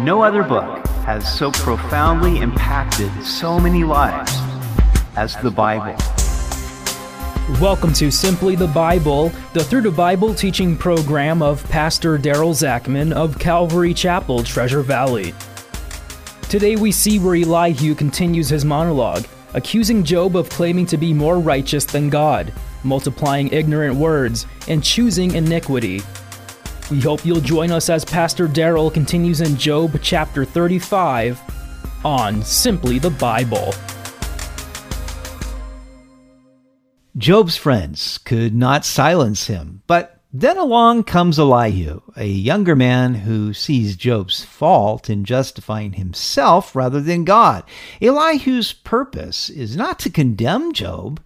No other book has so profoundly impacted so many lives as the Bible. Welcome to Simply the Bible, the Through the Bible teaching program of Pastor Daryl Zachman of Calvary Chapel, Treasure Valley. Today we see where Elihu continues his monologue, accusing Job of claiming to be more righteous than God, multiplying ignorant words, and choosing iniquity. We hope you'll join us as Pastor Daryl continues in Job chapter 35 on Simply the Bible. Job's friends could not silence him, but then along comes Elihu, a younger man who sees Job's fault in justifying himself rather than God. Elihu's purpose is not to condemn Job,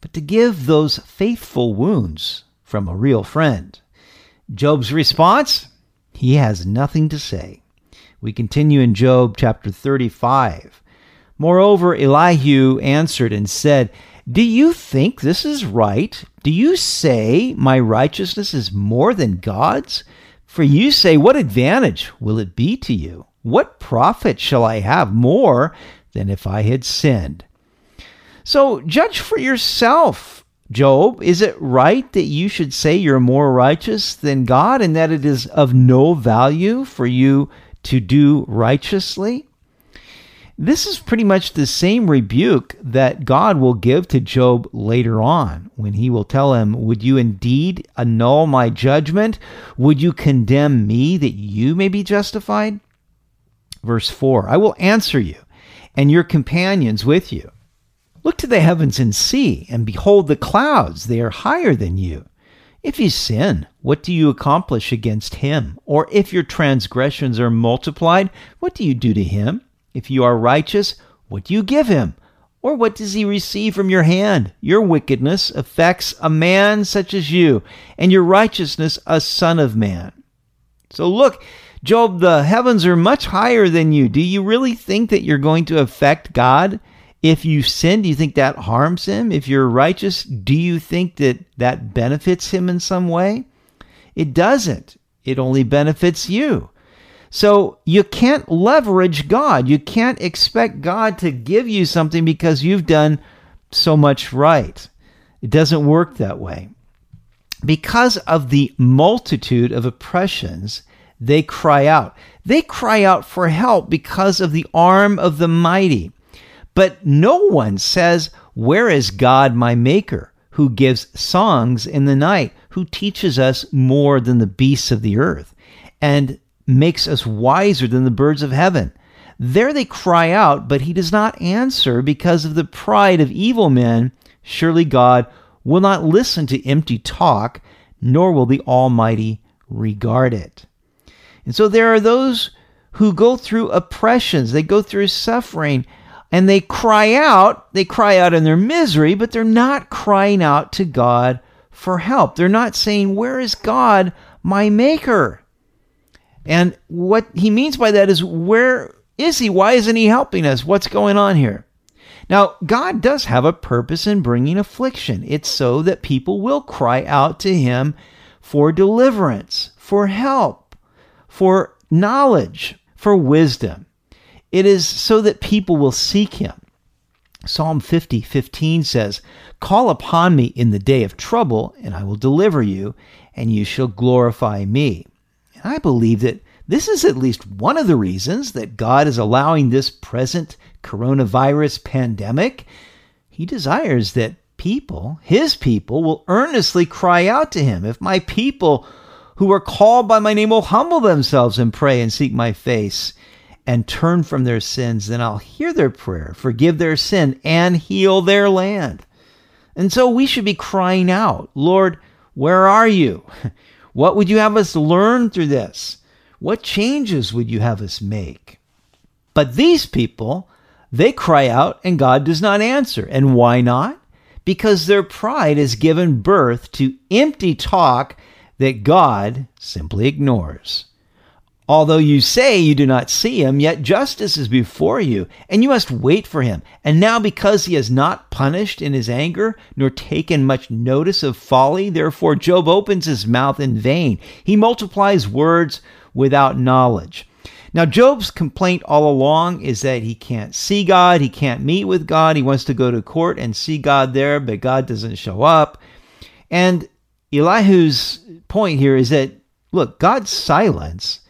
but to give those faithful wounds from a real friend. Job's response? He has nothing to say. We continue in Job chapter 35. Moreover, Elihu answered and said, Do you think this is right? Do you say my righteousness is more than God's? For you say, What advantage will it be to you? What profit shall I have more than if I had sinned? So judge for yourself Job, is it right that you should say you're more righteous than God and that it is of no value for you to do righteously? This is pretty much the same rebuke that God will give to Job later on when he will tell him, Would you indeed annul my judgment? Would you condemn me that you may be justified? Verse 4 I will answer you and your companions with you. Look to the heavens and see, and behold the clouds, they are higher than you. If you sin, what do you accomplish against him? Or if your transgressions are multiplied, what do you do to him? If you are righteous, what do you give him? Or what does he receive from your hand? Your wickedness affects a man such as you, and your righteousness a son of man. So look, Job, the heavens are much higher than you. Do you really think that you're going to affect God? If you sin, do you think that harms him? If you're righteous, do you think that that benefits him in some way? It doesn't. It only benefits you. So you can't leverage God. You can't expect God to give you something because you've done so much right. It doesn't work that way. Because of the multitude of oppressions, they cry out. They cry out for help because of the arm of the mighty. But no one says, Where is God my Maker, who gives songs in the night, who teaches us more than the beasts of the earth, and makes us wiser than the birds of heaven? There they cry out, but he does not answer because of the pride of evil men. Surely God will not listen to empty talk, nor will the Almighty regard it. And so there are those who go through oppressions, they go through suffering, and they cry out. They cry out in their misery, but they're not crying out to God for help. They're not saying, Where is God, my Maker? And what he means by that is, Where is he? Why isn't he helping us? What's going on here? Now, God does have a purpose in bringing affliction. It's so that people will cry out to him for deliverance, for help, for knowledge, for wisdom. It is so that people will seek him. Psalm 50, 15 says, Call upon me in the day of trouble, and I will deliver you, and you shall glorify me. And I believe that this is at least one of the reasons that God is allowing this present coronavirus pandemic. He desires that people, his people, will earnestly cry out to him. If my people who are called by my name will humble themselves and pray and seek my face and turn from their sins, then I'll hear their prayer, forgive their sin, and heal their land. And so we should be crying out, Lord, where are you? What would you have us learn through this? What changes would you have us make? But these people, they cry out and God does not answer. And why not? Because their pride has given birth to empty talk that God simply ignores. Although you say you do not see him, yet justice is before you, and you must wait for him. And now, because he has not punished in his anger, nor taken much notice of folly, therefore Job opens his mouth in vain. He multiplies words without knowledge. Now, Job's complaint all along is that he can't see God, he can't meet with God, he wants to go to court and see God there, but God doesn't show up. And Elihu's point here is that, look, God's silence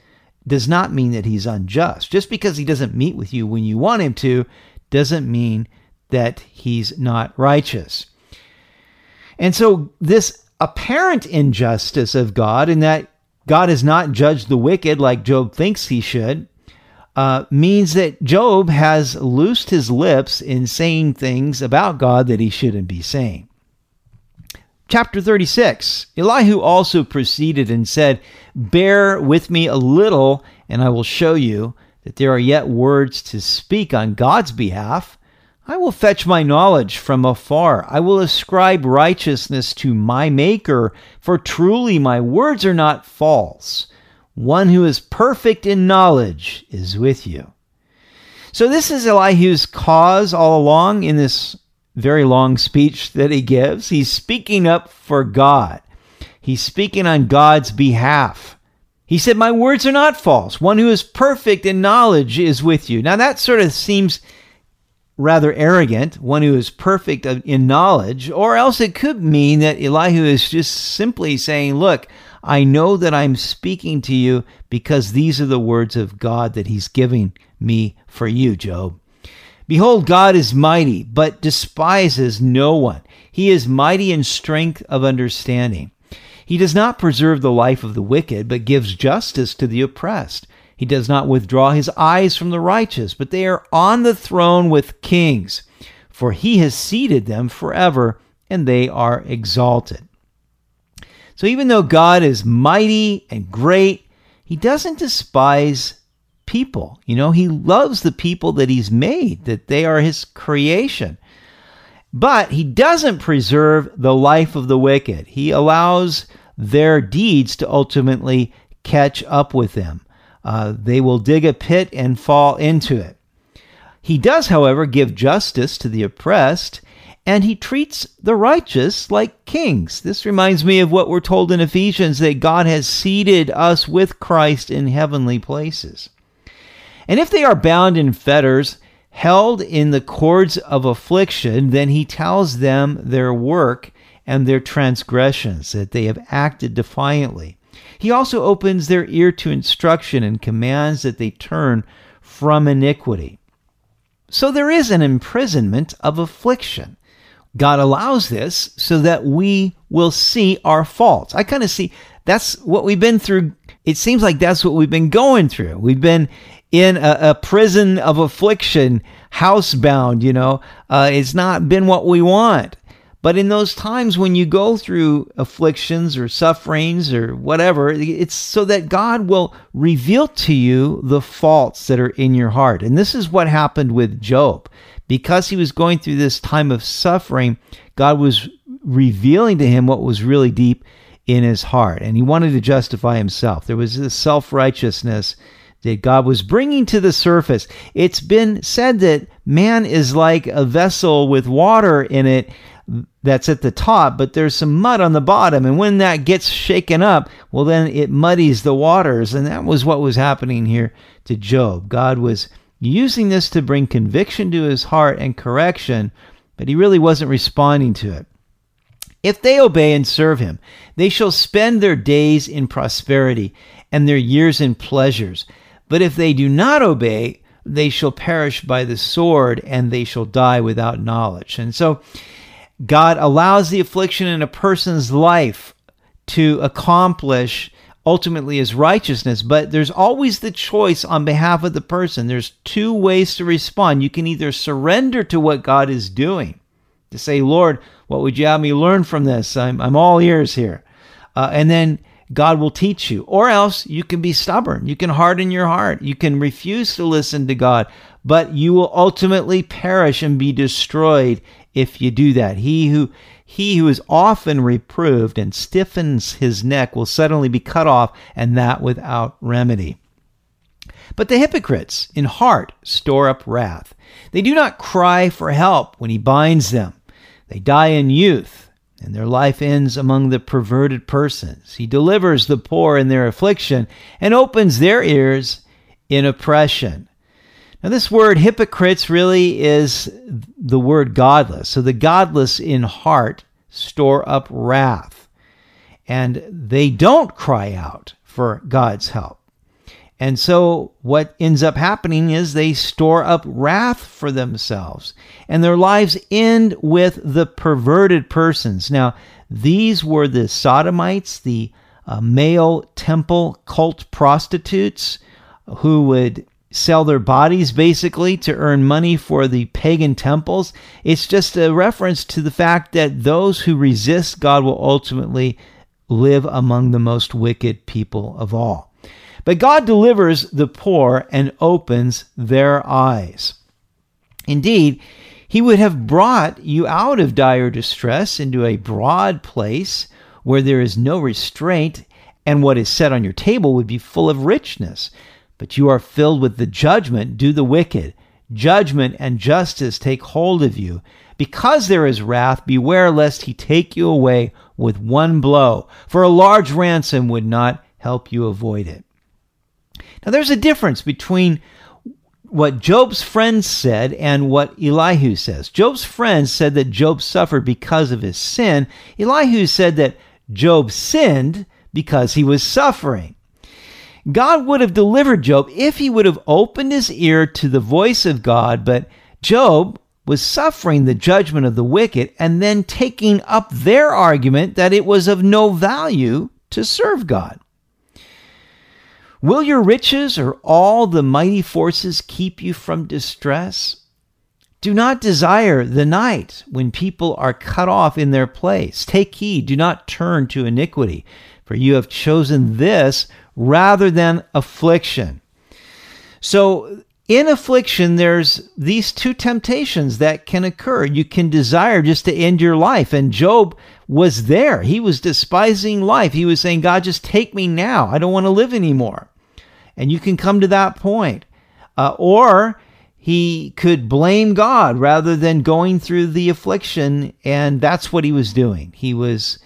does not mean that he's unjust. Just because he doesn't meet with you when you want him to doesn't mean that he's not righteous. And so, this apparent injustice of God, in that God has not judged the wicked like Job thinks he should, uh, means that Job has loosed his lips in saying things about God that he shouldn't be saying. Chapter 36 Elihu also proceeded and said, Bear with me a little, and I will show you that there are yet words to speak on God's behalf. I will fetch my knowledge from afar. I will ascribe righteousness to my Maker, for truly my words are not false. One who is perfect in knowledge is with you. So, this is Elihu's cause all along in this very long speech that he gives. He's speaking up for God, he's speaking on God's behalf. He said, My words are not false. One who is perfect in knowledge is with you. Now, that sort of seems rather arrogant, one who is perfect in knowledge, or else it could mean that Elihu is just simply saying, Look, I know that I'm speaking to you because these are the words of God that He's giving me for you, Job. Behold, God is mighty, but despises no one. He is mighty in strength of understanding. He does not preserve the life of the wicked, but gives justice to the oppressed. He does not withdraw his eyes from the righteous, but they are on the throne with kings. For he has seated them forever, and they are exalted. So even though God is mighty and great, he doesn't despise people. You know, he loves the people that he's made, that they are his creation. But he doesn't preserve the life of the wicked. He allows their deeds to ultimately catch up with them. Uh, they will dig a pit and fall into it. He does, however, give justice to the oppressed, and he treats the righteous like kings. This reminds me of what we're told in Ephesians that God has seated us with Christ in heavenly places. And if they are bound in fetters, held in the cords of affliction, then he tells them their work and their transgressions, that they have acted defiantly. He also opens their ear to instruction and commands that they turn from iniquity. So there is an imprisonment of affliction. God allows this so that we will see our faults. I kind of see that's what we've been through. It seems like that's what we've been going through. We've been in a, a prison of affliction, housebound, you know. Uh, it's not been what we want. But in those times when you go through afflictions or sufferings or whatever, it's so that God will reveal to you the faults that are in your heart. And this is what happened with Job. Because he was going through this time of suffering, God was revealing to him what was really deep in his heart. And he wanted to justify himself. There was this self righteousness that God was bringing to the surface. It's been said that man is like a vessel with water in it that's at the top, but there's some mud on the bottom. And when that gets shaken up, well, then it muddies the waters. And that was what was happening here to Job. God was using this to bring conviction to his heart and correction, but he really wasn't responding to it. If they obey and serve him, they shall spend their days in prosperity and their years in pleasures. But if they do not obey, they shall perish by the sword and they shall die without knowledge. And so God allows the affliction in a person's life to accomplish ultimately his righteousness, but there's always the choice on behalf of the person. There's two ways to respond. You can either surrender to what God is doing, to say, Lord, what would you have me learn from this? I'm, I'm all ears here. Uh, and then God will teach you. Or else you can be stubborn. You can harden your heart. You can refuse to listen to God, but you will ultimately perish and be destroyed if you do that. He who he who is often reproved and stiffens his neck will suddenly be cut off, and that without remedy. But the hypocrites in heart store up wrath. They do not cry for help when he binds them. They die in youth, and their life ends among the perverted persons. He delivers the poor in their affliction and opens their ears in oppression. Now, this word hypocrites really is the word godless. So the godless in heart store up wrath, and they don't cry out for God's help. And so what ends up happening is they store up wrath for themselves, and their lives end with the perverted persons. Now, these were the sodomites, the uh, male temple cult prostitutes who would sell their bodies basically to earn money for the pagan temples. It's just a reference to the fact that those who resist God will ultimately live among the most wicked people of all. But God delivers the poor and opens their eyes. Indeed, He would have brought you out of dire distress into a broad place where there is no restraint, and what is set on your table would be full of richness but you are filled with the judgment do the wicked. Judgment and justice take hold of you. Because there is wrath, beware lest he take you away with one blow, for a large ransom would not help you avoid it. Now, there's a difference between what Job's friends said and what Elihu says. Job's friends said that Job suffered because of his sin. Elihu said that Job sinned because he was suffering. God would have delivered Job if he would have opened his ear to the voice of God, but Job was suffering the judgment of the wicked and then taking up their argument that it was of no value to serve God. Will your riches or all the mighty forces keep you from distress? Do not desire the night when people are cut off in their place. Take heed, do not turn to iniquity, for you have chosen this rather than affliction. So, in affliction, there's these two temptations that can occur. You can desire just to end your life. And Job was there. He was despising life. He was saying, God, just take me now. I don't want to live anymore. And you can come to that point. Uh, or he could blame God rather than going through the affliction. And that's what he was doing. He was,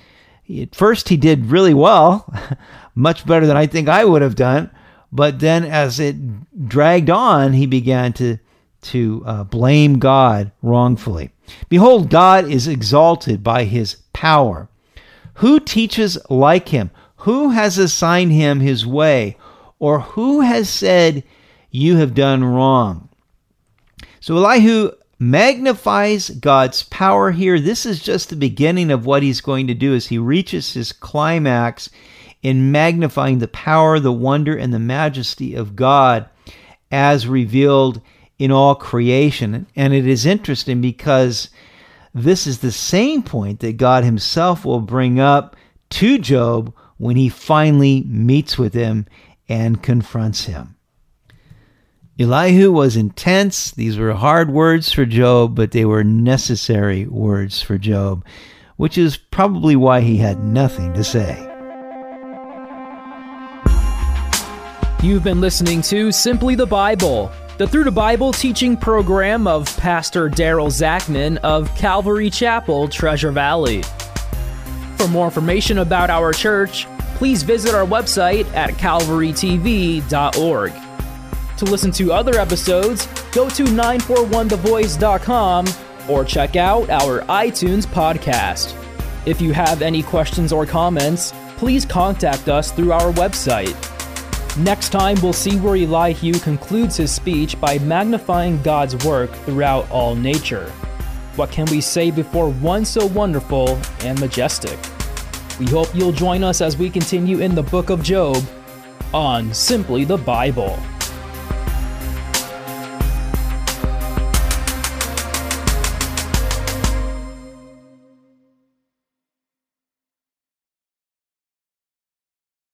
at first, he did really well. much better than I think I would have done. But then, as it dragged on, he began to to uh, blame God wrongfully. Behold, God is exalted by his power. Who teaches like him? Who has assigned him his way? Or who has said, You have done wrong? So Elihu magnifies God's power here. This is just the beginning of what he's going to do as he reaches his climax in magnifying the power, the wonder, and the majesty of God as revealed in all creation. And it is interesting because this is the same point that God Himself will bring up to Job when He finally meets with him and confronts him. Elihu was intense. These were hard words for Job, but they were necessary words for Job, which is probably why he had nothing to say. You've been listening to Simply the Bible, the Through the Bible teaching program of Pastor Daryl Zachman of Calvary Chapel, Treasure Valley. For more information about our church, please visit our website at calvarytv.org. To listen to other episodes, go to 941thevoice.com or check out our iTunes podcast. If you have any questions or comments, please contact us through our website Next time, we'll see where Elihu concludes his speech by magnifying God's work throughout all nature. What can we say before one so wonderful and majestic? We hope you'll join us as we continue in the book of Job on Simply the Bible.